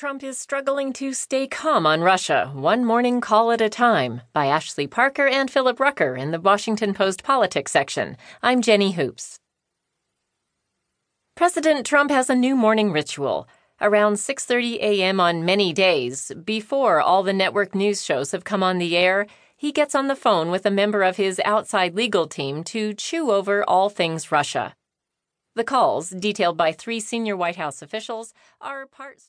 Trump is struggling to stay calm on Russia, one morning call at a time, by Ashley Parker and Philip Rucker in the Washington Post Politics section. I'm Jenny Hoops. President Trump has a new morning ritual. Around 6:30 a.m. on many days, before all the network news shows have come on the air, he gets on the phone with a member of his outside legal team to chew over all things Russia. The calls, detailed by three senior White House officials, are part